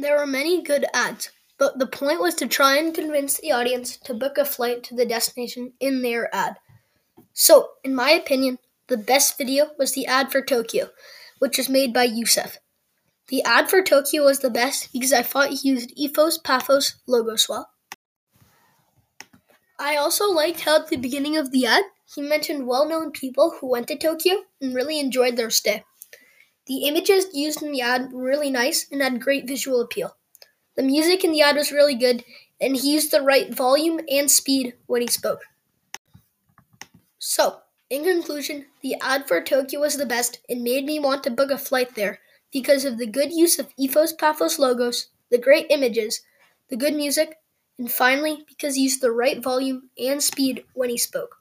There were many good ads, but the point was to try and convince the audience to book a flight to the destination in their ad. So, in my opinion, the best video was the ad for Tokyo, which was made by Youssef. The ad for Tokyo was the best because I thought he used Ethos Pathos logo swap. I also liked how at the beginning of the ad, he mentioned well known people who went to Tokyo and really enjoyed their stay. The images used in the ad were really nice and had great visual appeal. The music in the ad was really good, and he used the right volume and speed when he spoke. So, in conclusion, the ad for Tokyo was the best and made me want to book a flight there because of the good use of Ethos Pathos logos, the great images, the good music, and finally because he used the right volume and speed when he spoke.